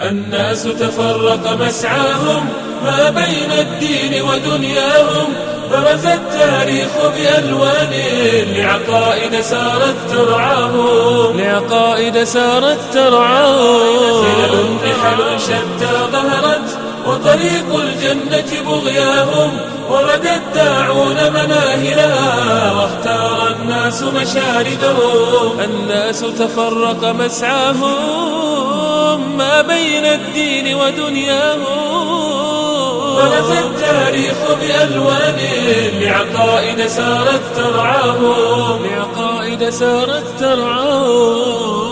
الناس تفرق مسعاهم ما بين الدين ودنياهم برز التاريخ بألوان لعقائد سارت ترعاهم. لعقائد سارت ترعاهم. خلل نحل شتى ظهرت وطريق الجنة بغياهم ورد الداعون مناهلها واختار الناس مشاردهم الناس تفرق مسعاهم ما بين الدين ودنياهم. برز التاريخ بألوان لعقائد سارت ترعاهم. لعقائد سارت ترعاهم.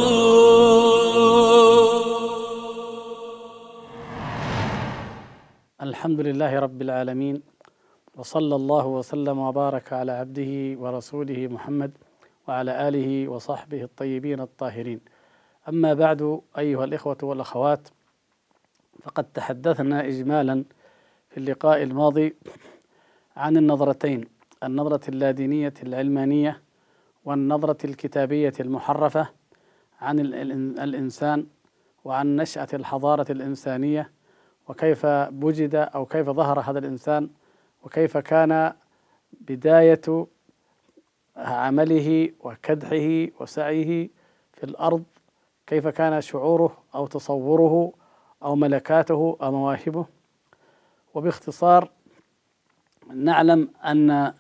الحمد لله رب العالمين وصلى الله وسلم وبارك على عبده ورسوله محمد وعلى آله وصحبه الطيبين الطاهرين. أما بعد أيها الإخوة والأخوات فقد تحدثنا اجمالا في اللقاء الماضي عن النظرتين النظرة اللادينية العلمانية والنظرة الكتابية المحرفة عن الإنسان وعن نشأة الحضارة الإنسانية وكيف وجد أو كيف ظهر هذا الإنسان وكيف كان بداية عمله وكدحه وسعيه في الأرض؟ كيف كان شعوره أو تصوره أو ملكاته أو مواهبه؟ وباختصار نعلم أن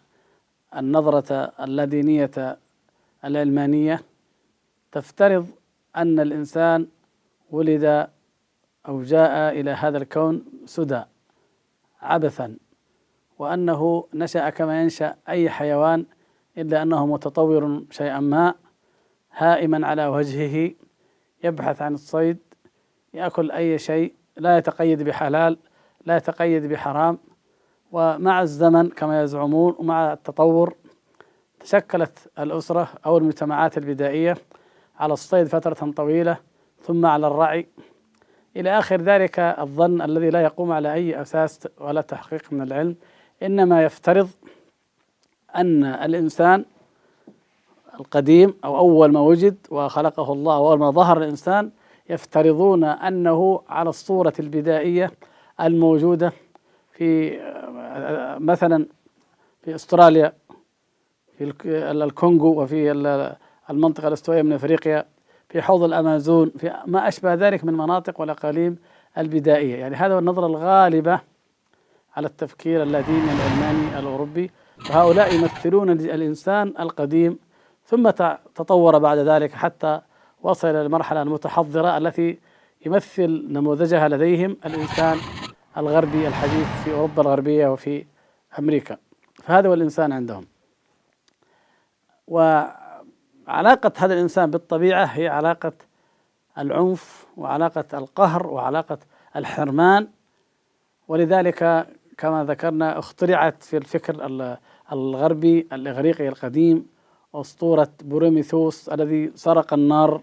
النظرة اللادينيه العلمانية تفترض أن الإنسان ولد أو جاء إلى هذا الكون سدى عبثا. وأنه نشأ كما ينشأ أي حيوان إلا أنه متطور شيئا ما هائما على وجهه يبحث عن الصيد يأكل أي شيء لا يتقيد بحلال لا يتقيد بحرام. ومع الزمن كما يزعمون ومع التطور تشكلت الأسرة أو المجتمعات البدائية على الصيد فترة طويلة ثم على الرعي. إلى آخر ذلك الظن الذي لا يقوم على أي أساس ولا تحقيق من العلم. إنما يفترض أن الإنسان القديم أو أول ما وجد وخلقه الله وأول ما ظهر الإنسان يفترضون أنه على الصورة البدائية الموجودة في مثلا في أستراليا في الكونغو وفي المنطقة الاستوائية من أفريقيا في حوض الأمازون في ما أشبه ذلك من مناطق والاقاليم البدائية، يعني هذا هو النظرة الغالبة على التفكير اللاديني العلماني الأوروبي، وهؤلاء يمثلون الانسان القديم ثم تطور بعد ذلك حتى وصل إلى المرحلة المتحضرة التي يمثل نموذجها لديهم الإنسان الغربي الحديث في أوروبا الغربية وفي أمريكا. فهذا هو الإنسان عندهم. و علاقة هذا الإنسان بالطبيعة هي علاقة العنف وعلاقة القهر وعلاقة الحرمان ولذلك كما ذكرنا اخترعت في الفكر الغربي الإغريقي القديم أسطورة بروميثوس الذي سرق النار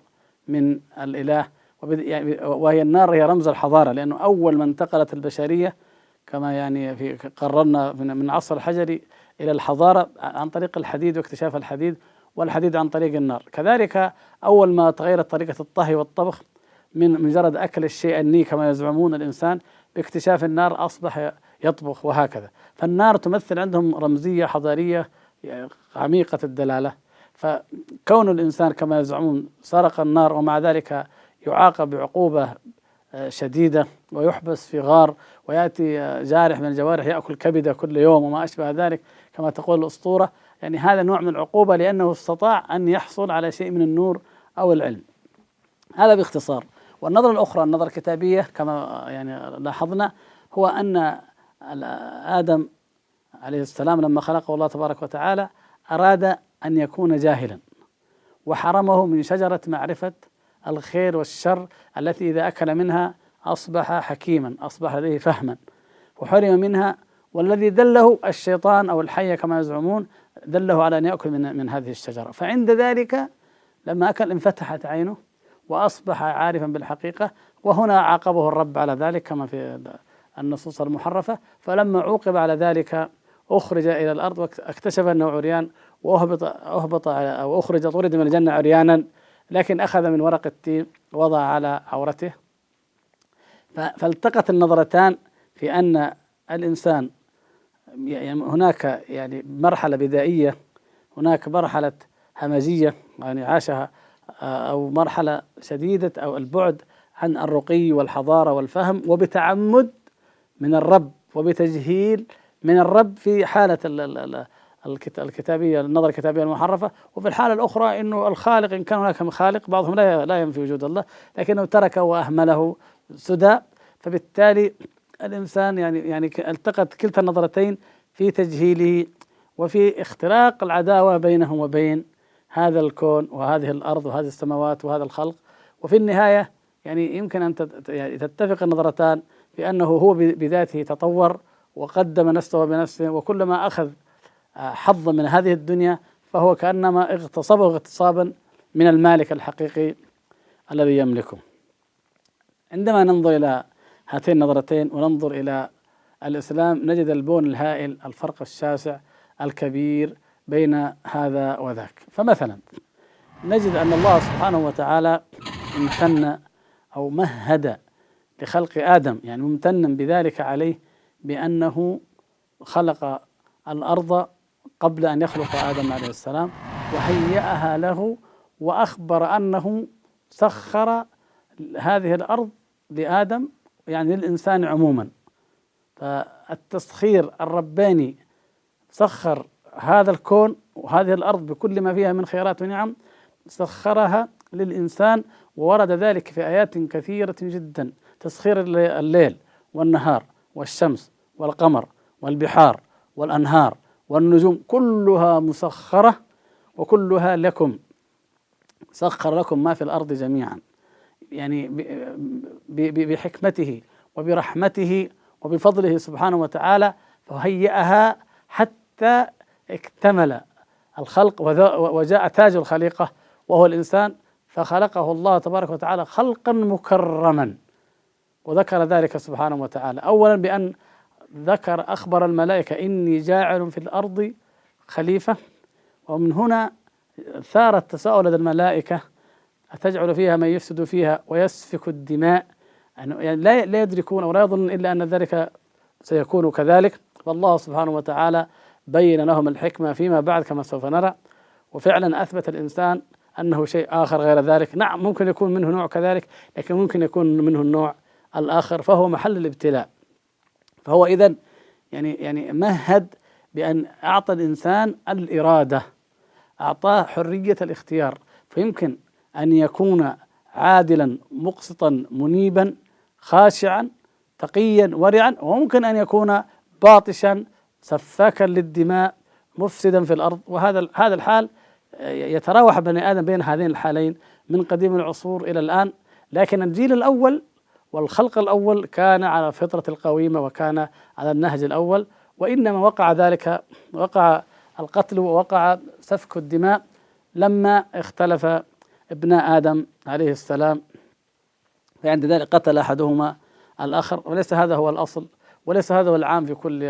من الإله. يعني وهي النار هي رمز الحضارة لأنه أول ما انتقلت البشرية كما يعني في قررنا من العصر الحجري إلى الحضارة عن طريق الحديد واكتشاف الحديد والحديد عن طريق النار. كذلك أول ما تغيرت طريقة الطهي والطبخ من مجرد أكل الشيء الني كما يزعمون الإنسان باكتشاف النار أصبح يطبخ وهكذا. فالنار تمثل عندهم رمزية حضارية عميقة الدلالة. فكون الإنسان كما يزعمون سرق النار ومع ذلك يعاقب بعقوبة آه، شديدة ويحبس في غار ويأتي آه، جارح من الجوارح يأكل كبدة كل يوم وما أشبه ذلك كما تقول الأسطورة. يعني هذا نوع من العقوبة لأنه استطاع أن يحصل على شيء من النور أو العلم. هذا باختصار. والنظرة الأخرى النظرة الكتابية كما يعني لاحظنا هو أن آدم عليه السلام لما خلقه الله تبارك وتعالى أراد أن يكون جاهلا. وحرمه من شجرة معرفة الخير والشر التي إذا أكل منها أصبح حكيما أصبح لديه فهما. وحرم منها والذي دله الشيطان أو الحية كما يزعمون دله على أن يأكل من, من هذه الشجرة. فعند ذلك لما أكل انفتحت عينه وأصبح عارفا بالحقيقة وهنا عاقبه الرب على ذلك كما في النصوص المحرفة فلما عوقب على ذلك أخرج إلى الأرض واكتشف أنه عريان وأهبط أهبط أو أخرج طرد من الجنة عريانا لكن أخذ من ورق التين وضع على عورته. فالتقت النظرتان في أن الإنسان يعني هناك يعني مرحلة بدائية هناك مرحلة همجية يعني عاشها آه، أو مرحلة شديدة أو البعد عن الرقي والحضارة والفهم وبتعمد من الرب وبتجهيل من الرب في حالة الكتابية النظر الكتابية المحرفة. وفي الحالة الأخرى أنه الخالق إن كان هناك خالق بعضهم لا لا ينفي وجود الله لكنه تركه وأهمله سدى. فبالتالي الإنسان يعني يعني التقت كلتا النظرتين في تجهيله وفي اختراق العداوة بينه وبين هذا الكون وهذه الأرض وهذه السماوات وهذا الخلق. وفي النهاية يعني يمكن أن يعني تتفق النظرتان بأنه هو بذاته تطور وقدم نفسه بنفسه وكلما أخذ آه، حظا من هذه الدنيا فهو كأنما اغتصبه اغتصابا من المالك الحقيقي الذي يملكه. عندما ننظر إلى هاتين النظرتين وننظر إلى الإسلام نجد البون الهائل الفرق الشاسع الكبير بين هذا وذاك. فمثلا نجد أن الله سبحانه وتعالى امتن أو مهد لخلق آدم يعني ممتنا بذلك عليه بأنه خلق الأرض قبل أن يخلق آدم عليه السلام وهيأها له وأخبر أنه سخر هذه الأرض لآدم يعني للإنسان عموما. فالتسخير الرباني سخر هذا الكون وهذه الأرض بكل ما فيها من خيرات ونعم سخرها للإنسان وورد ذلك في آيات كثيرة جدا. تسخير الليل والنهار والشمس والقمر والبحار والأنهار والنجوم كلها مسخرة وكلها لكم سخر لكم ما في الأرض جميعا. يعني بحكمته وبرحمته وبفضله سبحانه وتعالى فهيأها حتى اكتمل الخلق وجاء تاج الخليقة وهو الإنسان فخلقه الله تبارك وتعالى خلقا مكرما. وذكر ذلك سبحانه وتعالى. أولا بأن ذكر أخبر الملائكة إني جاعل في الأرض خليفة ومن هنا ثار التساؤل لدى الملائكة أتجعل فيها من يفسد فيها ويسفك الدماء؟ يعني لا لا يدركون ولا يظنون إلا أن ذلك سيكون كذلك. فالله سبحانه وتعالى بين لهم الحكمة فيما بعد كما سوف نرى. وفعلا أثبت الإنسان أنه شيء آخر غير ذلك. نعم ممكن يكون منه نوع كذلك لكن ممكن يكون منه النوع الآخر فهو محل الابتلاء. فهو إذا يعني يعني مهد بأن أعطى الإنسان الإرادة أعطاه حرية الاختيار. فيمكن أن يكون عادلا مقسطا منيبا خاشعا تقيا ورعا وممكن أن يكون باطشا سفاكا للدماء مفسدا في الأرض. وهذا هذا الحال يتراوح بني آدم بين هذين الحالين من قديم العصور إلى الآن. لكن الجيل الأول والخلق الأول كان على فطرة القويمة وكان على النهج الأول وإنما وقع ذلك وقع القتل ووقع سفك الدماء لما اختلف ابن آدم عليه السلام. فعند ذلك قتل أحدهما الآخر وليس هذا هو الأصل وليس هذا هو العام في كل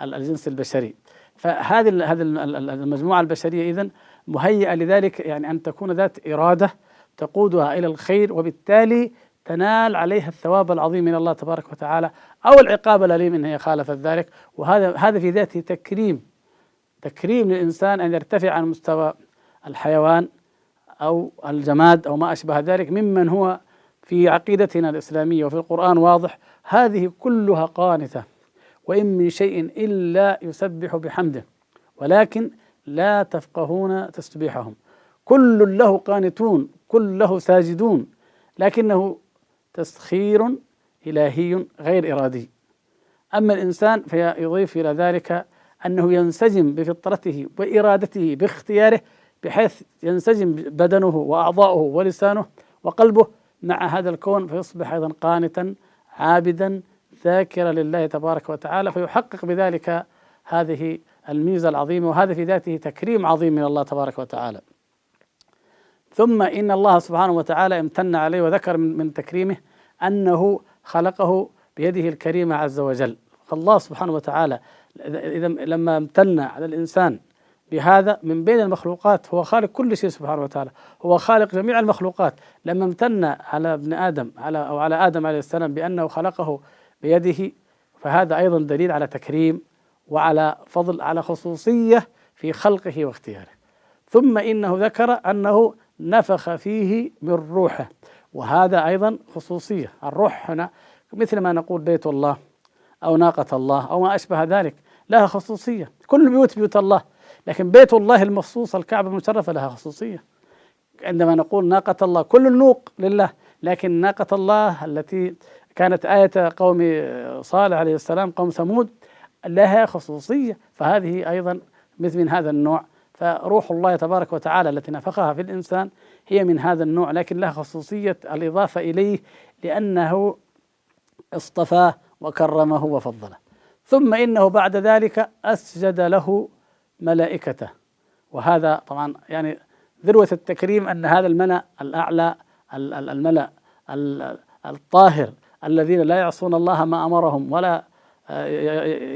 الجنس البشري. فهذه هذه المجموعة البشرية إذن مهيئة لذلك يعني أن تكون ذات إرادة تقودها إلى الخير وبالتالي تنال عليها الثواب العظيم من الله تبارك وتعالى أو العقاب الأليم إن هي خالفت ذلك. وهذا هذا في ذاته تكريم تكريم للإنسان أن يرتفع عن مستوى الحيوان أو الجماد أو ما أشبه ذلك ممن هو في عقيدتنا الإسلامية وفي القرآن واضح هذه كلها قانتة وإن من شيء إلا يسبح بحمده ولكن لا تفقهون تسبيحهم. كل له قانتون كل له ساجدون لكنه تسخير إلهي غير إرادي. أما الإنسان فيضيف إلى ذلك أنه ينسجم بفطرته وإرادته باختياره بحيث ينسجم بدنه وأعضاؤه ولسانه وقلبه مع هذا الكون فيصبح أيضا قانتا عابدا ذاكرا لله تبارك وتعالى فيحقق بذلك هذه الميزة العظيمة وهذا في ذاته تكريم عظيم من الله تبارك وتعالى. ثم إن الله سبحانه وتعالى امتن عليه وذكر من تكريمه أنه خلقه بيده الكريمة عز وجل. فالله سبحانه وتعالى إذا لما امتن على الإنسان بهذا من بين المخلوقات هو خالق كل شيء سبحانه وتعالى. هو خالق جميع المخلوقات. لما امتن على ابن آدم على أو على آدم عليه السلام بأنه خلقه بيده فهذا أيضا دليل على تكريم وعلى فضل على خصوصية في خلقه واختياره. ثم إنه ذكر أنه نفخ فيه من روحه. وهذا أيضا خصوصية. الروح هنا مثل ما نقول بيت الله أو ناقة الله أو ما أشبه ذلك لها خصوصية. كل البيوت بيوت الله لكن بيت الله المخصوص الكعبة المشرفة لها خصوصية. عندما نقول ناقة الله كل النوق لله لكن ناقة الله التي كانت آية قوم صالح عليه السلام قوم ثمود لها خصوصية. فهذه أيضا مثل من هذا النوع فروح الله تبارك وتعالى التي نفخها في الإنسان هي من هذا النوع لكن لها خصوصية الإضافة إليه لأنه اصطفاه وكرمه وفضله. ثم إنه بعد ذلك أسجد له ملائكته. وهذا طبعا يعني ذروة التكريم أن هذا الملأ الأعلى الملأ الطاهر الذين لا يعصون الله ما أمرهم ولا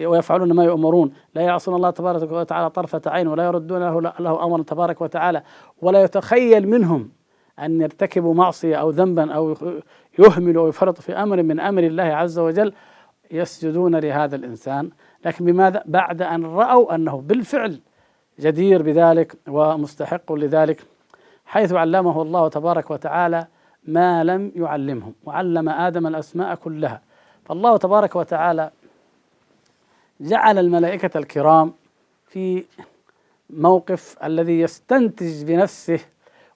ويفعلون ما يؤمرون. لا يعصون الله تبارك وتعالى طرفة عين ولا يردون له, له أمرا تبارك وتعالى. ولا يتخيل منهم أن يرتكبوا معصية أو ذنبا أو يهملوا أو في أمر من أمر الله عز وجل يسجدون لهذا الإنسان. لكن بماذا؟ بعد أن رأوا أنه بالفعل جدير بذلك ومستحق لذلك حيث علمه الله تبارك وتعالى ما لم يعلمهم. وعلم آدم الأسماء كلها. فالله تبارك وتعالى جعل الملائكة الكرام في موقف الذي يستنتج بنفسه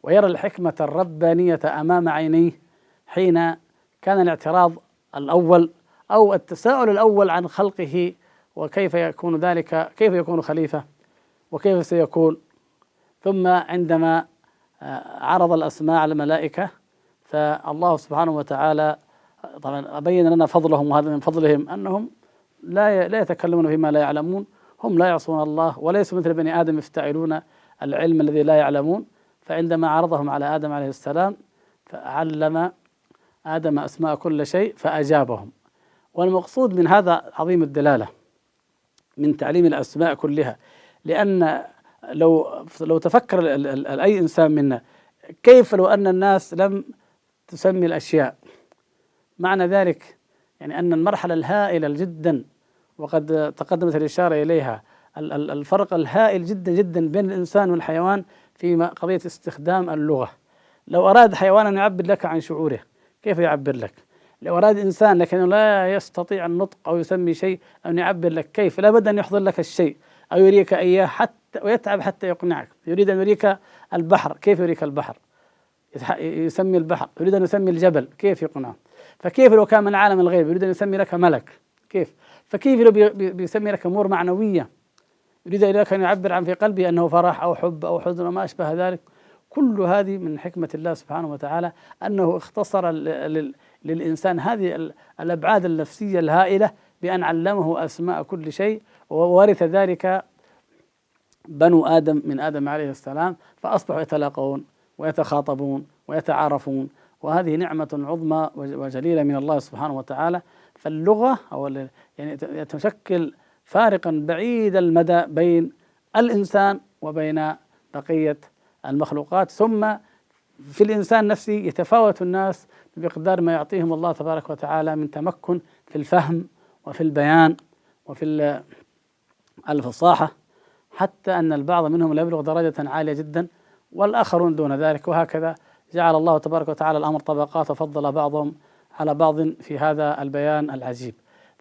ويرى الحكمة الربانية أمام عينيه حين كان الاعتراض الأول أو التساؤل الأول عن خلقه وكيف يكون ذلك كيف يكون خليفة وكيف سيكون. ثم عندما آه، عرض الأسماء على الملائكة فالله سبحانه وتعالى طبعا بين لنا فضلهم وهذا من فضلهم أنهم لا لا يتكلمون فيما لا يعلمون. هم لا يعصون الله وليسوا مثل بني آدم يفتعلون العلم الذي لا يعلمون. فعندما عرضهم على آدم عليه السلام فعلم آدم أسماء كل شيء فأجابهم. والمقصود من هذا عظيم الدلالة من تعليم الأسماء كلها لأن لو لو تفكر أي إنسان منا كيف لو أن الناس لم تسمي الأشياء؟ معنى ذلك يعني أن المرحلة الهائلة جدا وقد تقدمت الإشارة إليها. الفرق الهائل جدا جدا بين الإنسان والحيوان في قضية استخدام اللغة. لو أراد حيوان أن يعبر لك عن شعوره كيف يعبر لك؟ لو أراد إنسان لكنه لا يستطيع النطق أو يسمي شيء أن يعبر لك كيف؟ لا بد أن يحضر لك الشيء أو يريك إياه حتى ويتعب حتى يقنعك. يريد أن يريك البحر كيف يريك البحر؟ يسمي البحر. يريد أن يسمي الجبل كيف يقنعه؟ فكيف لو كان من عالم الغيب يريد أن يسمي لك ملك؟ كيف؟ فكيف لو بيسمي لك أمور معنوية؟ يريد لك أن يعبر عن في قلبه أنه فرح أو حب أو حزن وما أشبه ذلك. كل هذه من حكمة الله سبحانه وتعالى أنه اختصر للإنسان هذه الأبعاد النفسية الهائلة بأن علمه أسماء كل شيء وورث ذلك بنو آدم من آدم عليه السلام فأصبحوا يتلاقون ويتخاطبون ويتعارفون. وهذه نعمة عظمى وجليلة من الله سبحانه وتعالى فاللغة أو يعني تشكل فارقا بعيد المدى بين الإنسان وبين بقية المخلوقات. ثم في الإنسان نفسه يتفاوت الناس بمقدار ما يعطيهم الله تبارك وتعالى من تمكن في الفهم وفي البيان وفي الفصاحة. حتى أن البعض منهم يبلغ درجة عالية جدا والآخرون دون ذلك. وهكذا جعل الله تبارك وتعالى الأمر طبقات وفضل بعضهم على بعض في هذا البيان العجيب.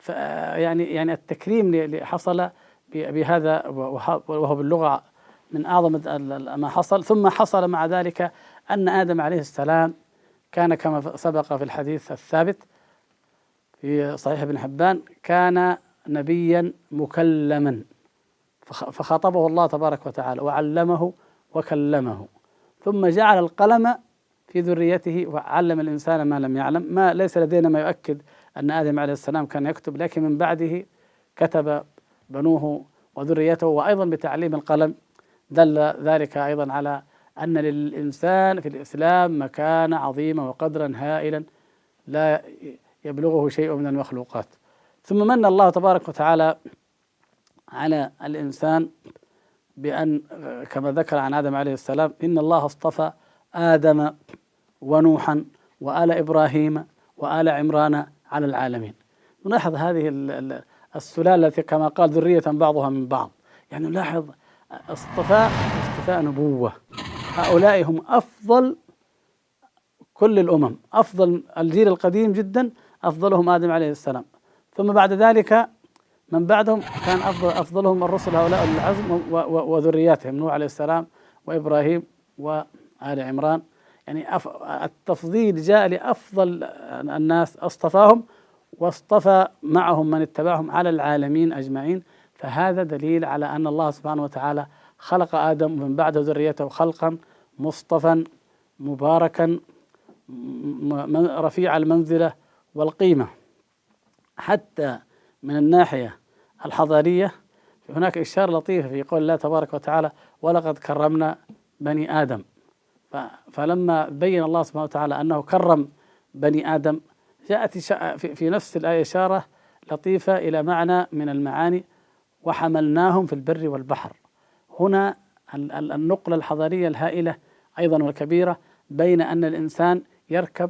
يعني يعني التكريم اللي حصل بهذا وهو باللغة من أعظم ما حصل. ثم حصل مع ذلك أن آدم عليه السلام كان كما سبق في الحديث الثابت في صحيح ابن حبان كان نبيا مكلما. فخاطبه الله تبارك وتعالى وعلمه وكلمه. ثم جعل القلم في ذريته وعلم الإنسان ما لم يعلم. ما ليس لدينا ما يؤكد أن آدم عليه السلام كان يكتب لكن من بعده كتب بنوه وذريته وأيضا بتعليم القلم. دل ذلك أيضا على أن للإنسان في الإسلام مكانة عظيمة وقدرا هائلا لا يبلغه شيء من المخلوقات. ثم من الله تبارك وتعالى على الإنسان بأن كما ذكر عن آدم عليه السلام إن الله اصطفى آدم ونوحا وآل إبراهيم وآل عمران على العالمين. نلاحظ هذه السلالة التي كما قال ذرية بعضها من بعض. يعني نلاحظ اصطفاء اصطفاء نبوة. هؤلاء هم أفضل كل الأمم أفضل الجيل القديم جدا أفضلهم آدم عليه السلام. ثم بعد ذلك من بعدهم كان أفضل أفضلهم الرسل هؤلاء العزم وذرياتهم نوح عليه السلام وإبراهيم وآل عمران. يعني التفضيل جاء لأفضل الناس اصطفاهم واصطفى معهم من اتبعهم على العالمين أجمعين. فهذا دليل على أن الله سبحانه وتعالى خلق آدم ومن بعده ذريته خلقا مصطفى مباركا رفيع المنزلة والقيمة. حتى من الناحية الحضارية هناك إشارة لطيفة في قول الله تبارك وتعالى ولقد كرمنا بني آدم فلما بين الله سبحانه وتعالى أنه كرم بني آدم جاءت في نفس الآية إشارة لطيفة إلى معنى من المعاني وحملناهم في البر والبحر. هنا النقلة الحضارية الهائلة أيضا والكبيرة بين أن الإنسان يركب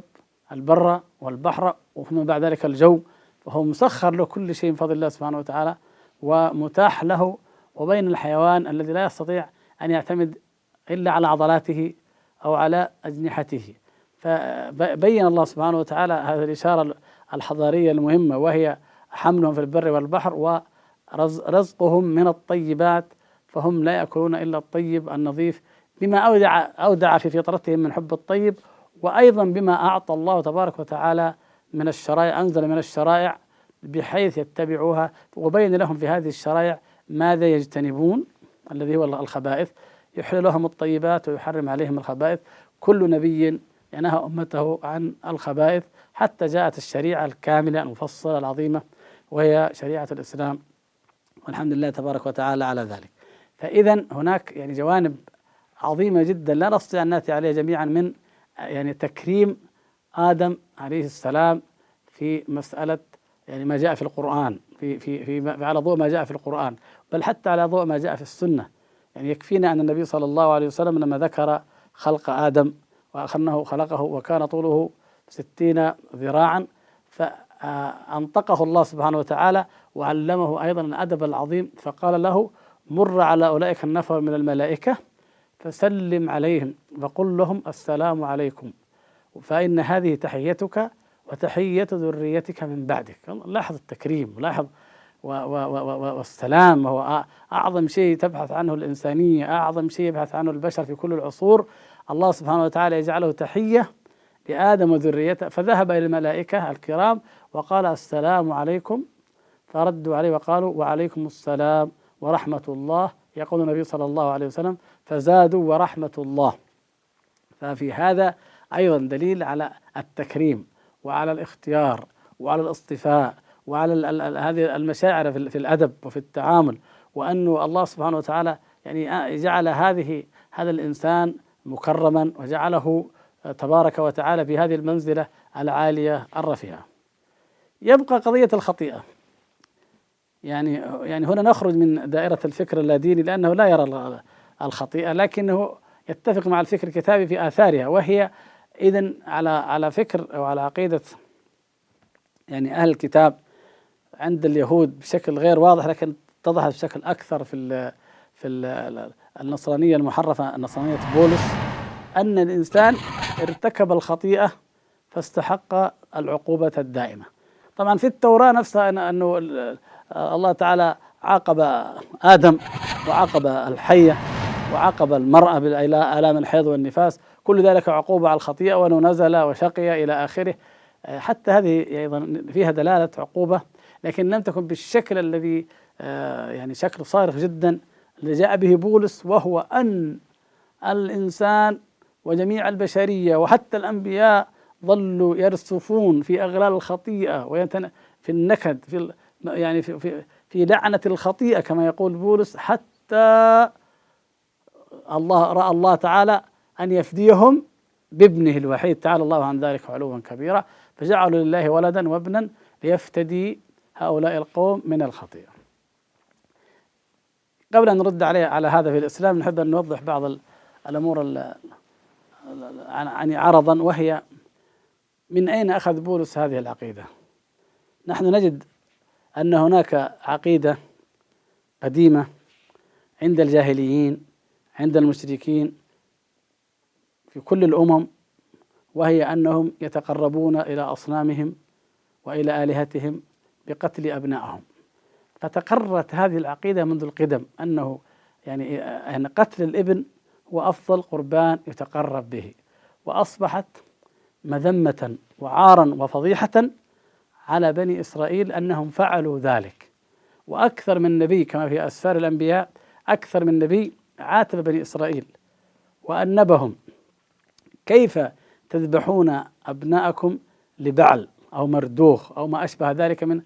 البر والبحر ومن بعد ذلك الجو فهو مسخر له كل شيء من فضل الله سبحانه وتعالى ومتاح له وبين الحيوان الذي لا يستطيع أن يعتمد إلا على عضلاته أو على أجنحته. فبين الله سبحانه وتعالى هذه الإشارة الحضارية المهمة وهي حملهم في البر والبحر ورزقهم من الطيبات فهم لا يأكلون إلا الطيب النظيف بما أودع أودع في فطرتهم من حب الطيب وأيضا بما أعطى الله تبارك وتعالى من الشرائع أنزل من الشرائع بحيث يتبعوها وبين لهم في هذه الشرائع ماذا يجتنبون الذي هو الخبائث. يحل لهم الطيبات ويحرم عليهم الخبائث. كل نبي ينهى أمته عن الخبائث حتى جاءت الشريعة الكاملة المفصلة العظيمة وهي شريعة الإسلام. والحمد لله تبارك وتعالى على ذلك. فإذا هناك يعني جوانب عظيمة جدا لا نستطيع أن نأتي عليها جميعا من يعني تكريم آدم عليه السلام في مسألة يعني ما جاء في القرآن في في في على ضوء ما جاء في القرآن بل حتى على ضوء ما جاء في السنة. يعني يكفينا أن النبي صلى الله عليه وسلم لما ذكر خلق آدم وأنه خلقه وكان طوله ستين ذراعا فأنطقه الله سبحانه وتعالى وعلمه أيضا الأدب العظيم فقال له مر على أولئك النفر من الملائكة فسلم عليهم وقل لهم السلام عليكم فإن هذه تحيتك وتحية ذريتك من بعدك. لاحظ التكريم لاحظ والسلام وهو أعظم شيء تبحث عنه الإنسانية أعظم شيء يبحث عنه البشر في كل العصور. الله سبحانه وتعالى يجعله تحية لآدم وذريته فذهب إلى الملائكة الكرام وقال السلام عليكم فردوا عليه وقالوا وعليكم السلام ورحمة الله. يقول النبي صلى الله عليه وسلم فزادوا ورحمة الله. ففي هذا أيضا دليل على التكريم وعلى الاختيار وعلى الاصطفاء وعلى هذه المشاعر في الأدب وفي التعامل وأن الله سبحانه وتعالى يعني جعل هذه هذا الإنسان مكرما وجعله تبارك وتعالى في هذه المنزلة العالية الرفيعة. يبقى قضية الخطيئة. يعني يعني هنا نخرج من دائرة الفكر اللاديني لأنه لا يرى الخطيئة لكنه يتفق مع الفكر الكتابي في آثارها وهي إذا على على فكر أو على عقيدة يعني أهل الكتاب عند اليهود بشكل غير واضح لكن اتضحت بشكل أكثر في ال في ال النصرانية المحرفة النصرانية بولس أن الإنسان ارتكب الخطيئة فاستحق العقوبة الدائمة. طبعا في التوراة نفسها أنه الله تعالى عاقب آدم وعاقب الحية وعاقب المرأة بالآلام الحيض والنفاس. كل ذلك عقوبة على الخطيئة وأنه نزل وشقي إلى آخره. حتى هذه أيضا فيها دلالة عقوبة لكن لم تكن بالشكل الذي آه، يعني شكل صارخ جدا اللي جاء به بولس وهو أن الإنسان وجميع البشرية وحتى الأنبياء ظلوا يرسفون في أغلال الخطيئة ويتن في النكد في يعني في, في, في لعنة الخطيئة كما يقول بولس حتى الله رأى الله تعالى أن يفديهم بابنه الوحيد. تعالى الله عن ذلك علوا كبيرا. فجعلوا لله ولدا وابنا ليفتدي هؤلاء القوم من الخطيئة. قبل أن نرد عليه على هذا في الإسلام نحب أن نوضح بعض الأمور يعني عرضا وهي من أين أخذ بولس هذه العقيدة؟ نحن نجد أن هناك عقيدة قديمة عند الجاهليين عند المشركين في كل الأمم وهي أنهم يتقربون إلى أصنامهم وإلى آلهتهم بقتل أبنائهم. فتقررت هذه العقيدة منذ القدم أنه يعني أن قتل الإبن هو أفضل قربان يتقرب به. وأصبحت مذمة وعارا وفضيحة على بني إسرائيل أنهم فعلوا ذلك. وأكثر من نبي كما في أسفار الأنبياء أكثر من نبي عاتب بني إسرائيل وأنبهم كيف تذبحون أبناءكم لبعل؟ أو مردوخ أو ما أشبه ذلك من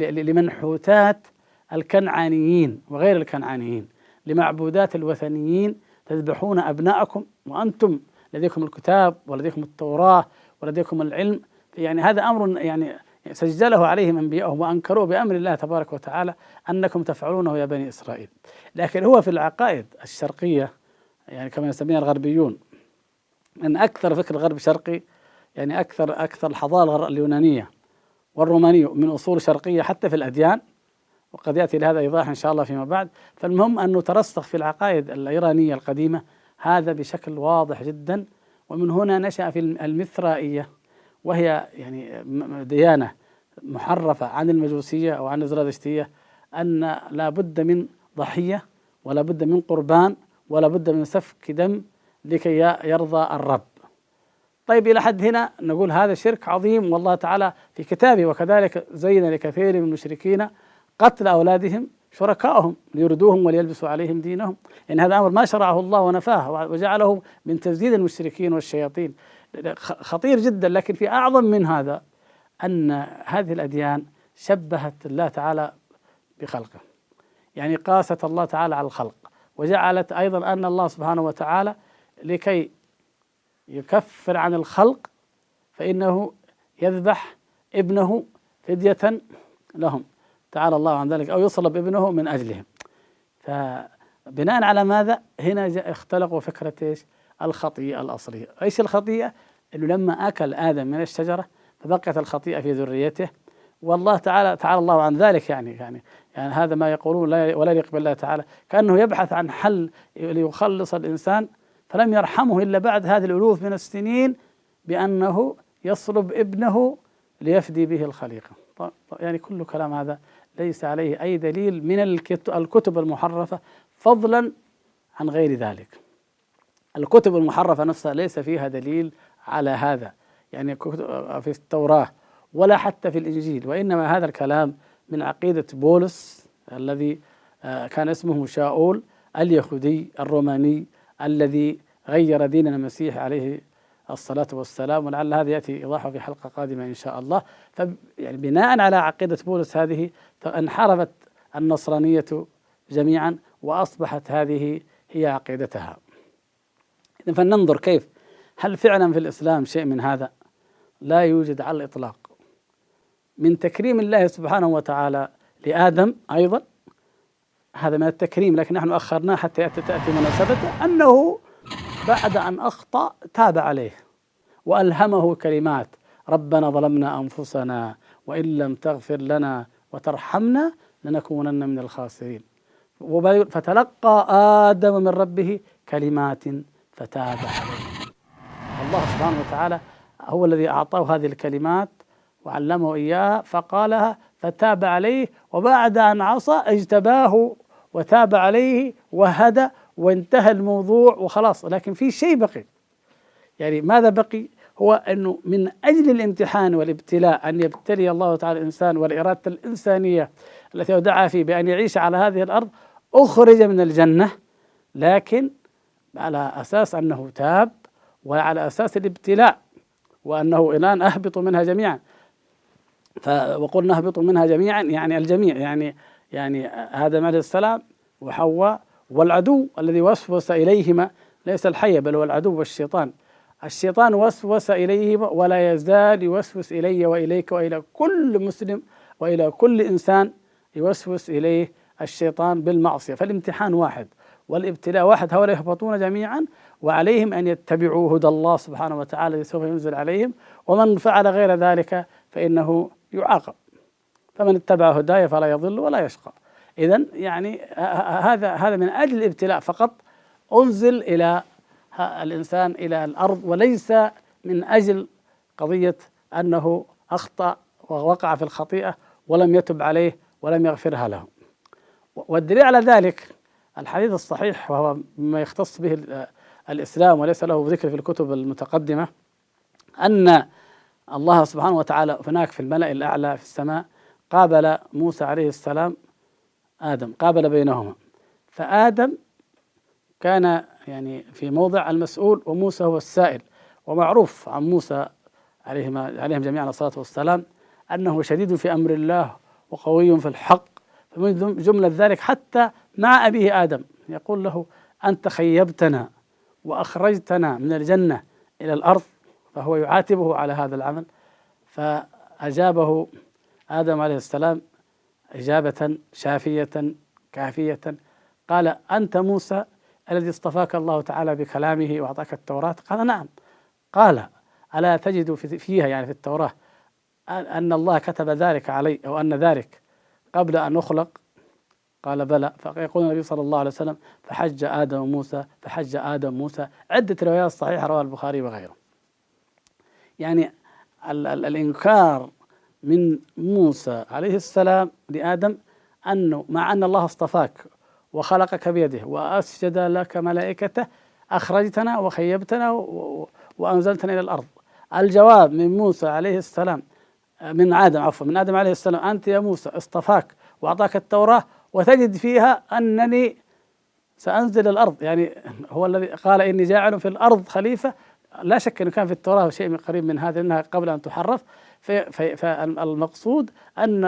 لمنحوتات الكنعانيين وغير الكنعانيين لمعبودات الوثنيين تذبحون أبناءكم وأنتم لديكم الكتاب ولديكم التوراة ولديكم العلم. يعني هذا أمر يعني سجله عليهم أنبياءهم وأنكروه بأمر الله تبارك وتعالى أنكم تفعلونه يا بني إسرائيل. لكن هو في العقائد الشرقية يعني كما يسميها الغربيون أن أكثر فكر غرب شرقي يعني أكثر أكثر الحضارة اليونانية والرومانية من أصول شرقية حتى في الأديان وقد يأتي لهذا إيضاح إن شاء الله فيما بعد. فالمهم أنه ترسخ في العقائد الإيرانية القديمة هذا بشكل واضح جدا. ومن هنا نشأ في المثرائية وهي يعني ديانة محرفة عن المجوسية أو عن الزرادشتية أن لا بد من ضحية ولا بد من قربان ولا بد من سفك دم لكي يرضى الرب. طيب إلى حد هنا نقول هذا شرك عظيم والله تعالى في كتابه وكذلك زين لكثير من المشركين قتل أولادهم شركائهم ليردوهم وليلبسوا عليهم دينهم. إن هذا أمر ما شرعه الله ونفاه وجعله من تزييد المشركين والشياطين. خطير جدا لكن في أعظم من هذا أن هذه الأديان شبهت الله تعالى بخلقه. يعني قاست الله تعالى على الخلق وجعلت أيضا أن الله سبحانه وتعالى لكي يكفر عن الخلق فإنه يذبح ابنه فدية لهم. تعالى الله عن ذلك. أو يصلب ابنه من أجلهم. فبناء على ماذا؟ هنا اختلقوا فكرة إيش؟ الخطيئة الأصلية. إيش الخطيئة؟ أنه لما أكل آدم من الشجرة فبقيت الخطيئة في ذريته. والله تعالى تعالى الله عن ذلك يعني يعني يعني هذا ما يقولون لا ولا يقبل الله تعالى. كأنه يبحث عن حل ليخلص الإنسان فلم يرحمه إلا بعد هذه الألوف من السنين بأنه يصلب ابنه ليفدي به الخليقة. يعني كل كلام هذا ليس عليه أي دليل من الكتب المحرفة فضلا عن غير ذلك. الكتب المحرفة نفسها ليس فيها دليل على هذا. يعني في التوراة ولا حتى في الإنجيل وإنما هذا الكلام من عقيدة بولس الذي آه، كان اسمه شاؤول اليهودي الروماني الذي غير دين المسيح عليه الصلاة والسلام ولعل هذا يأتي إيضاحه في حلقة قادمة إن شاء الله. يعني بناء على عقيدة بولس هذه انحرفت النصرانية جميعا وأصبحت هذه هي عقيدتها. فلننظر كيف هل فعلا في الإسلام شيء من هذا؟ لا يوجد على الإطلاق. من تكريم الله سبحانه وتعالى لآدم أيضا هذا من التكريم لكن نحن أخرناه حتى تأتي مناسبته أنه بعد أن أخطأ تاب عليه وألهمه كلمات ربنا ظلمنا أنفسنا وإن لم تغفر لنا وترحمنا لنكونن من الخاسرين. فتلقى آدم من ربه كلمات فتاب عليه. الله سبحانه وتعالى هو الذي أعطاه هذه الكلمات وعلمه إياها فقالها فتاب عليه وبعد أن عصى اجتباه وتاب عليه وهدى وانتهى الموضوع وخلاص. لكن في شيء بقي. يعني ماذا بقي؟ هو أنه من أجل الامتحان والابتلاء أن يبتلي الله تعالى الإنسان والإرادة الإنسانية التي ودعا فيه بأن يعيش على هذه الأرض أخرج من الجنة. لكن على أساس أنه تاب وعلى أساس الابتلاء وأنه الآن أهبطوا منها جميعا. وقلنا أهبطوا منها جميعا يعني الجميع يعني يعني آدم عليه السلام وحواء والعدو الذي وسوس إليهما ليس الحية بل هو العدو والشيطان. الشيطان وسوس إليهما ولا يزال يوسوس إلي وإليك وإلى كل مسلم وإلى كل إنسان يوسوس إليه الشيطان بالمعصية. فالامتحان واحد والابتلاء واحد هؤلاء يهبطون جميعا وعليهم أن يتبعوا هدى الله سبحانه وتعالى الذي سوف ينزل عليهم ومن فعل غير ذلك فإنه يعاقب. فمن اتبع هداي فلا يضل ولا يشقى. إذا يعني هذا هذا من أجل الابتلاء فقط. أنزل إلى الإنسان إلى الأرض وليس من أجل قضية أنه أخطأ ووقع في الخطيئة ولم يتب عليه ولم يغفرها له. والدليل على ذلك الحديث الصحيح وهو مما يختص به الإسلام وليس له ذكر في الكتب المتقدمة أن الله سبحانه وتعالى هناك في الملأ الأعلى في السماء قابل موسى عليه السلام آدم قابل بينهما. فآدم كان يعني في موضع المسؤول وموسى هو السائل. ومعروف عن موسى عليهم عليهم جميعا الصلاة والسلام أنه شديد في أمر الله وقوي في الحق. فمن جملة ذلك حتى مع أبيه آدم يقول له أنت خيبتنا وأخرجتنا من الجنة إلى الأرض. فهو يعاتبه على هذا العمل. فأجابه آدم عليه السلام إجابة شافية كافية. قال أنت موسى الذي اصطفاك الله تعالى بكلامه وأعطاك التوراة؟ قال نعم. قال ألا تجد فيها يعني في التوراة أن الله كتب ذلك علي أو أن ذلك قبل أن أخلق؟ قال بلى. فيقول النبي صلى الله عليه وسلم فحج آدم موسى فحج آدم موسى. عدة روايات صحيحة رواه البخاري وغيره. يعني ال ال الإنكار من موسى عليه السلام لآدم أنه مع أن الله اصطفاك وخلقك بيده وأسجد لك ملائكته أخرجتنا وخيبتنا وأنزلتنا إلى الأرض. الجواب من موسى عليه السلام من آدم عفوا من آدم عليه السلام أنت يا موسى اصطفاك وأعطاك التوراة وتجد فيها أنني سأنزل الأرض. يعني هو الذي قال إني جاعل في الأرض خليفة لا شك أنه كان في التوراة شيء قريب من هذا إنها قبل أن تحرف. فالمقصود أن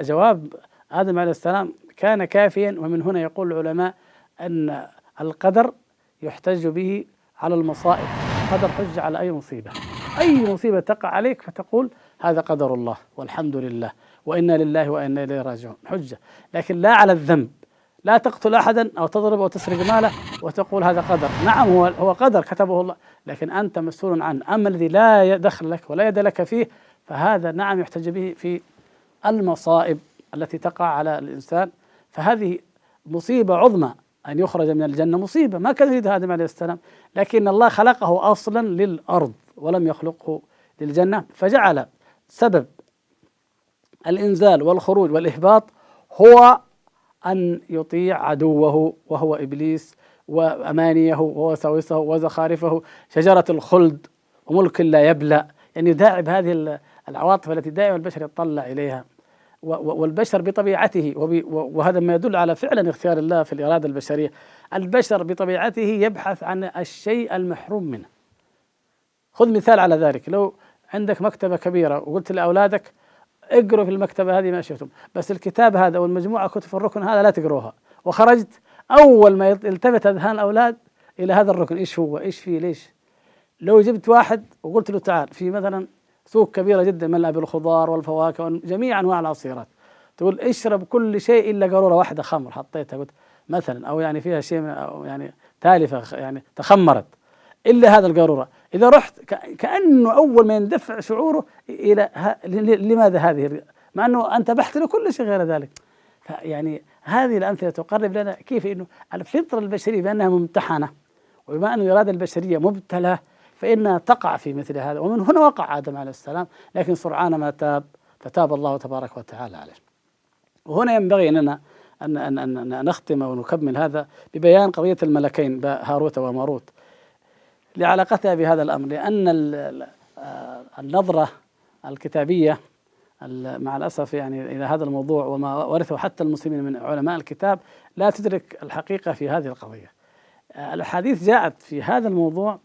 جواب آدم عليه السلام كان كافيا ومن هنا يقول العلماء أن القدر يحتج به على المصائب. قدر حج على أي مصيبة. أي مصيبة تقع عليك فتقول هذا قدر الله والحمد لله وإنا لله وإنا إليه راجعون. حجة. لكن لا على الذنب. لا تقتل أحدا أو تضرب أو تسرق ماله وتقول هذا قدر. نعم هو هو قدر كتبه الله. لكن أنت مسؤول عنه أما الذي لا دخل لك ولا يد لك فيه فهذا نعم يحتج به في المصائب التي تقع على الإنسان. فهذه مصيبة عظمى أن يخرج من الجنة مصيبة ما كان يريد آدم عليه السلام لكن الله خلقه أصلا للأرض ولم يخلقه للجنة فجعل سبب الإنزال والخروج والإهباط هو أن يطيع عدوه وهو إبليس وأمانيه ووساوسه وزخارفه. شجرة الخلد وملك لا يبلى يعني يداعب هذه العواطف التي دائما البشر يطلع إليها. والبشر بطبيعته وهذا ما يدل على فعلا اختيار الله في الإرادة البشرية. البشر بطبيعته يبحث عن الشيء المحروم منه. خذ مثال على ذلك. لو عندك مكتبة كبيرة وقلت لأولادك اقروا في المكتبة هذه ما شئتم بس الكتاب هذا والمجموعة كتب الركن هذا لا تقروها. وخرجت أول ما يلتفت أذهان الأولاد إلى هذا الركن. إيش هو؟ إيش فيه؟ ليش؟ لو جبت واحد وقلت له تعال في مثلا سوق كبيرة جدا ملأ بالخضار والفواكه وجميع أنواع العصيرات. تقول اشرب كل شيء إلا قارورة واحدة خمر حطيتها. قلت مثلا أو يعني فيها شيء أو يعني تالفة يعني تخمرت إلا هذا القارورة. إذا رحت كأنه أول ما يندفع شعوره إلى لماذا هذه؟ مع أنه أنت بحث له كل شيء غير ذلك. يعني هذه الأمثلة تقرب لنا كيف أنه الفطرة البشرية بأنها ممتحنة وبما أن الإرادة البشرية مبتلى فإنها تقع في مثل هذا ومن هنا وقع آدم عليه السلام لكن سرعان ما تاب فتاب الله تبارك وتعالى عليه. وهنا ينبغي أننا أن, أن, أن نختم ونكمل هذا ببيان قضية الملكين هاروت وماروت. لعلاقتها بهذا الأمر لأن آه، النظرة الكتابية مع الأسف يعني إلى هذا الموضوع وما ورثه حتى المسلمين من علماء الكتاب لا تدرك الحقيقة في هذه القضية. آه، الأحاديث جاءت في هذا الموضوع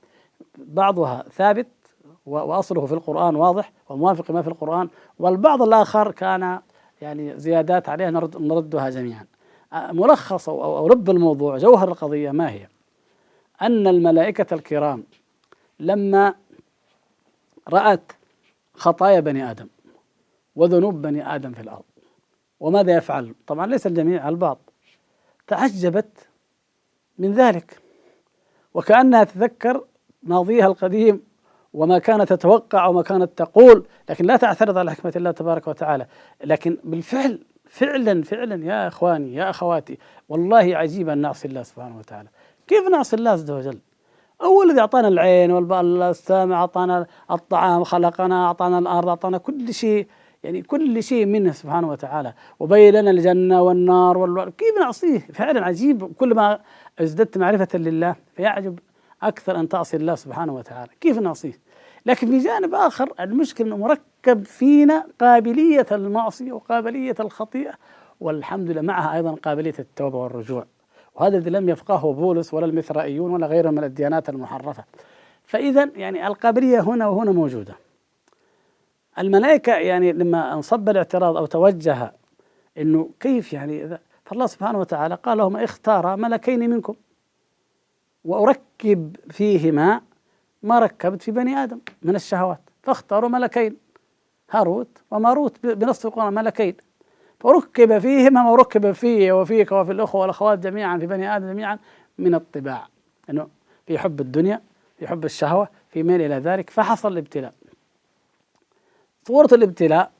بعضها ثابت وأصله في القرآن واضح وموافق ما في القرآن والبعض الآخر كان يعني زيادات عليها نرد نردها جميعا. آه، ملخص أو لب الموضوع جوهر القضية ما هي؟ أن الملائكة الكرام لما رأت خطايا بني آدم وذنوب بني آدم في الأرض. وماذا يفعل؟ طبعا ليس الجميع البعض. تعجبت من ذلك. وكأنها تذكر ماضيها القديم وما كانت تتوقع وما كانت تقول لكن لا تعترض على حكمة الله تبارك وتعالى. لكن بالفعل فعلا فعلا يا إخواني يا أخواتي والله عجيب ان نعصي الله سبحانه وتعالى. كيف نعصي الله عز وجل؟ هو الذي أعطانا العين والسامع أعطانا الطعام خلقنا أعطانا الأرض أعطانا كل شيء. يعني كل شيء منه سبحانه وتعالى. وبين لنا الجنة والنار والوار كيف نعصيه؟ فعلا عجيب. كل ما ازددت معرفة لله فيعجب أكثر أن تعصي الله سبحانه وتعالى. كيف نعصيه؟ لكن في جانب آخر المشكلة إنه مركب فينا قابلية المعصية وقابلية الخطيئة. والحمد لله معها أيضا قابلية التوبة والرجوع. وهذا الذي لم يفقهه بولس ولا المثرائيون ولا غيرهم من الديانات المحرفة. فاذا يعني القابلية هنا وهنا موجودة. الملائكة يعني لما انصب الاعتراض أو توجه إنه كيف يعني اذا فالله سبحانه وتعالى قال لهم اختار ملكين منكم وأركب فيهما ما ركبت في بني آدم من الشهوات فاختاروا ملكين هاروت وماروت بنص القرآن ملكين فركب فيهما ما ركب فيه وفيك وفي الأخوة والأخوات جميعا في بني آدم جميعا من الطباع إنه في حب الدنيا في حب الشهوة في ميل إلى ذلك فحصل الابتلاء. صورة الابتلاء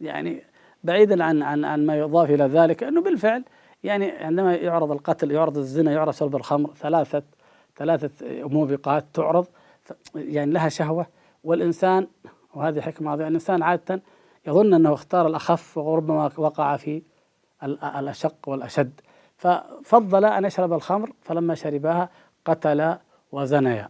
يعني بعيدا عن عن عن ما يضاف إلى ذلك إنه بالفعل يعني عندما يعرض القتل يعرض الزنا يعرض شرب الخمر ثلاثة ثلاثة موبقات تعرض يعني لها شهوة والإنسان وهذه حكمة عظيمة الإنسان عادة يظن أنه اختار الأخف وربما وقع في الأشق والأشد. ففضل أن يشرب الخمر فلما شربها قتل وزنيا.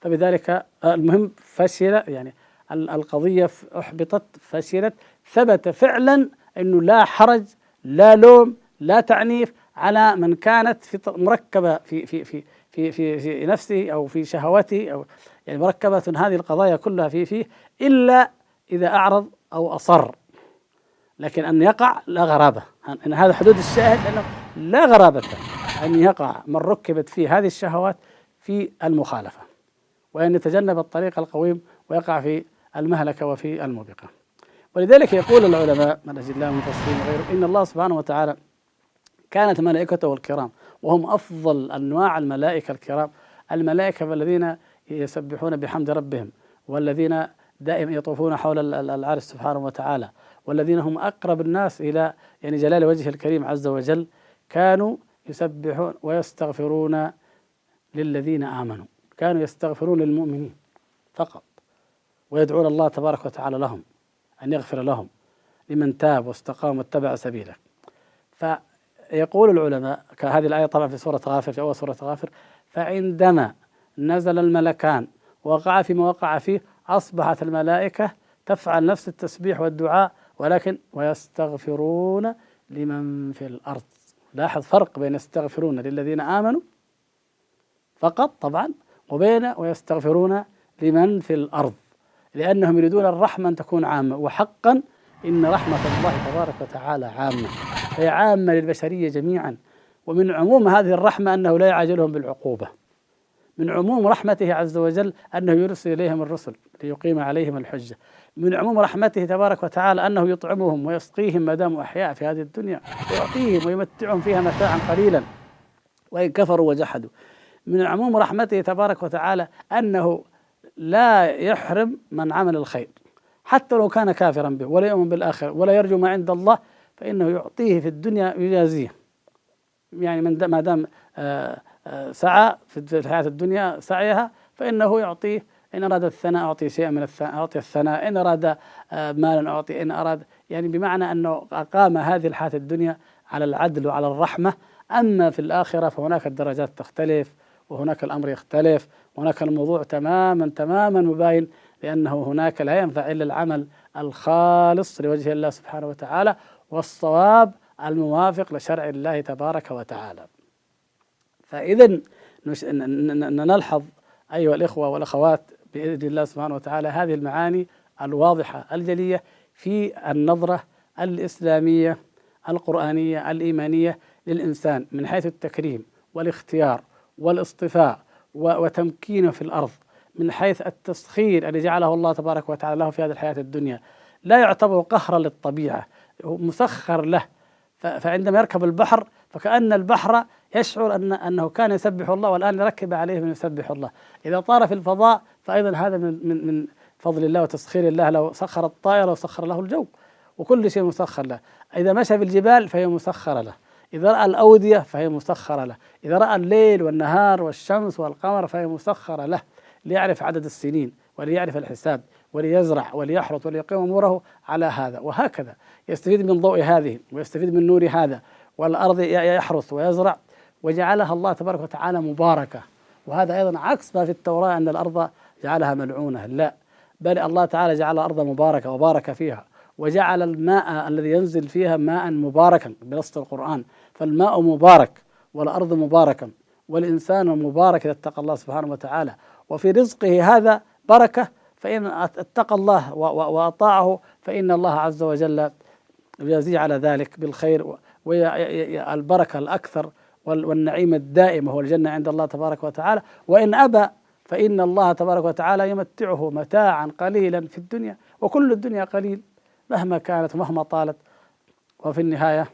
فبذلك المهم فشل يعني القضية أحبطت فشلت ثبت فعلا أنه لا حرج لا لوم لا تعنيف على من كانت في مركبة في في في في في, في نفسه أو في شهوته أو يعني مركبة هذه القضايا كلها في فيه إلا إذا أعرض أو أصر. لكن أن يقع لا غرابة. أن هذا حدود الشاهد أنه لا غرابة أن يقع من ركبت فيه هذه الشهوات في المخالفة. وأن يتجنب الطريق القويم ويقع في المهلكة وفي الموبقة. ولذلك يقول العلماء من أجل الله المفسرين وغيره إن الله سبحانه وتعالى كانت ملائكته الكرام وهم أفضل أنواع الملائكة الكرام. الملائكة الذين يسبحون بحمد ربهم والذين دائما يطوفون حول العرش سبحانه وتعالى والذين هم أقرب الناس إلى يعني جلال وجهه الكريم عز وجل كانوا يسبحون ويستغفرون للذين آمنوا كانوا يستغفرون للمؤمنين فقط. ويدعون الله تبارك وتعالى لهم أن يغفر لهم لمن تاب واستقام واتبع سبيله. فيقول العلماء كهذه الآية طبعا في سورة غافر في أول سورة غافر فعندما نزل الملكان وقع فيما وقع فيه أصبحت الملائكة تفعل نفس التسبيح والدعاء ولكن ويستغفرون لمن في الأرض. لاحظ فرق بين يستغفرون للذين آمنوا فقط طبعا وبين ويستغفرون لمن في الأرض. لأنهم يريدون الرحمة أن تكون عامة. وحقا إن رحمة الله تبارك وتعالى عامة. هي عامة للبشرية جميعا. ومن عموم هذه الرحمة أنه لا يعاجلهم بالعقوبة. من عموم رحمته عز وجل أنه يرسل إليهم الرسل ليقيم عليهم الحجة. من عموم رحمته تبارك وتعالى أنه يطعمهم ويسقيهم ما داموا أحياء في هذه الدنيا ويعطيهم ويمتعهم فيها متاعا قليلا وإن كفروا وجحدوا. من عموم رحمته تبارك وتعالى أنه لا يحرم من عمل الخير حتى لو كان كافرا به ولا يؤمن بالآخرة ولا يرجو ما عند الله فإنه يعطيه في الدنيا يجازيه يعني من ما دام آه، آه، سعى في الحياة الدنيا سعيها فإنه يعطيه. إن أراد الثناء أعطي شيئا من الثناء أعطي الثناء. إن أراد آه، مالا أعطي. إن أراد يعني بمعنى أنه أقام هذه الحياة الدنيا على العدل وعلى الرحمة. أما في الآخرة فهناك الدرجات تختلف وهناك الأمر يختلف. وهناك الموضوع تماما تماما مباين لأنه هناك لا ينفع إلا العمل الخالص لوجه الله سبحانه وتعالى والصواب الموافق لشرع الله تبارك وتعالى. فإذا نلحظ أيها الإخوة والأخوات بإذن الله سبحانه وتعالى هذه المعاني الواضحة الجلية في النظرة الإسلامية القرآنية الإيمانية للإنسان من حيث التكريم والاختيار والاصطفاء وتمكينه في الأرض من حيث التسخير الذي جعله الله تبارك وتعالى له في هذه الحياة الدنيا. لا يعتبر قهرا للطبيعة مسخر له. فعندما يركب البحر فكأن البحر يشعر أن أنه كان يسبح الله والآن ركب عليه من يسبح الله. إذا طار في الفضاء فأيضا هذا من من من فضل الله وتسخير الله لو سخر الطائر وسخر له الجو. وكل شيء مسخر له. إذا مشى في الجبال فهي مسخرة له. إذا رأى الأودية فهي مسخرة له. إذا رأى الليل والنهار والشمس والقمر فهي مسخرة له ليعرف عدد السنين وليعرف الحساب وليزرع وليحرث وليقيم أموره على هذا. وهكذا يستفيد من ضوء هذه ويستفيد من نور هذا والأرض يحرث ويزرع. وجعلها الله تبارك وتعالى مباركة. وهذا أيضا عكس ما في التوراة أن الأرض جعلها ملعونة. لا بل الله تعالى جعل الأرض مباركة وبارك فيها. وجعل الماء الذي ينزل فيها ماء مباركا بنص القرآن. فالماء مبارك والأرض مباركة والإنسان مبارك إذا اتقى الله سبحانه وتعالى. وفي رزقه هذا بركة فإن اتقى الله وأطاعه فإن الله عز وجل يزيد على ذلك بالخير والبركة الأكثر والنعيم الدائم هو الجنة عند الله تبارك وتعالى. وإن أبى فإن الله تبارك وتعالى يمتعه متاعا قليلا في الدنيا وكل الدنيا قليل. مهما كانت ومهما طالت. وفي النهاية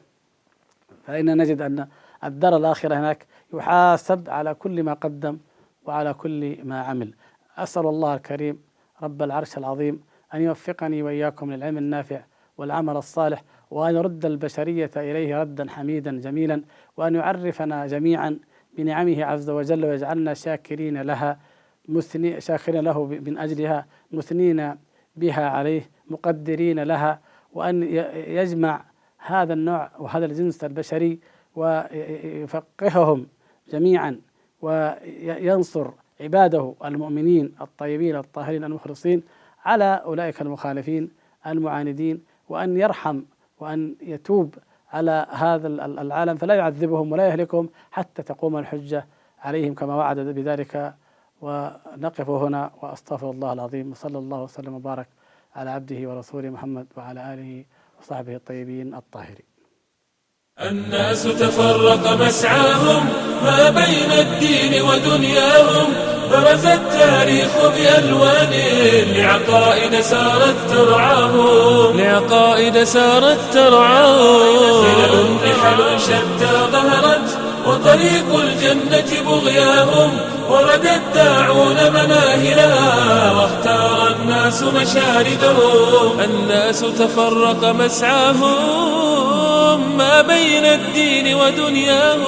فإن نجد أن الدار الآخرة هناك يحاسب على كل ما قدم وعلى كل ما عمل. أسأل الله الكريم رب العرش العظيم أن يوفقني وإياكم للعلم النافع والعمل الصالح وأن يرد البشرية إليه ردا حميدا جميلا وأن يعرفنا جميعا بنعمه عز وجل ويجعلنا شاكرين لها مثني شاكرين له من أجلها مثنين بها عليه مقدرين لها وأن يجمع هذا النوع وهذا الجنس البشري ويفقههم جميعا وينصر عباده المؤمنين الطيبين الطاهرين المخلصين على أولئك المخالفين المعاندين وأن يرحم وأن يتوب على هذا العالم فلا يعذبهم ولا يهلكهم حتى تقوم الحجة عليهم كما وعد بذلك. ونقف هنا وأستغفر الله العظيم. وصلى الله وسلم وبارك على عبده ورسوله محمد وعلى آله وصحبه الطيبين الطاهرين. الناس تفرق مسعاهم ما بين الدين ودنياهم برز التاريخ بألوان لعقائد سارت ترعاهم. لعقائد سارت ترعاهم. خلل نحل شتى ظهرت وطريق الجنة بغياهم ورد الداعون مناهلها واختار الناس مشاردهم الناس تفرق مسعاهم ما بين الدين ودنياهم.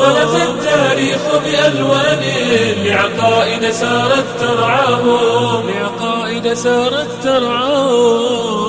ولف التاريخ بألوان لعقائد سارت ترعاهم. لعقائد سارت ترعاهم.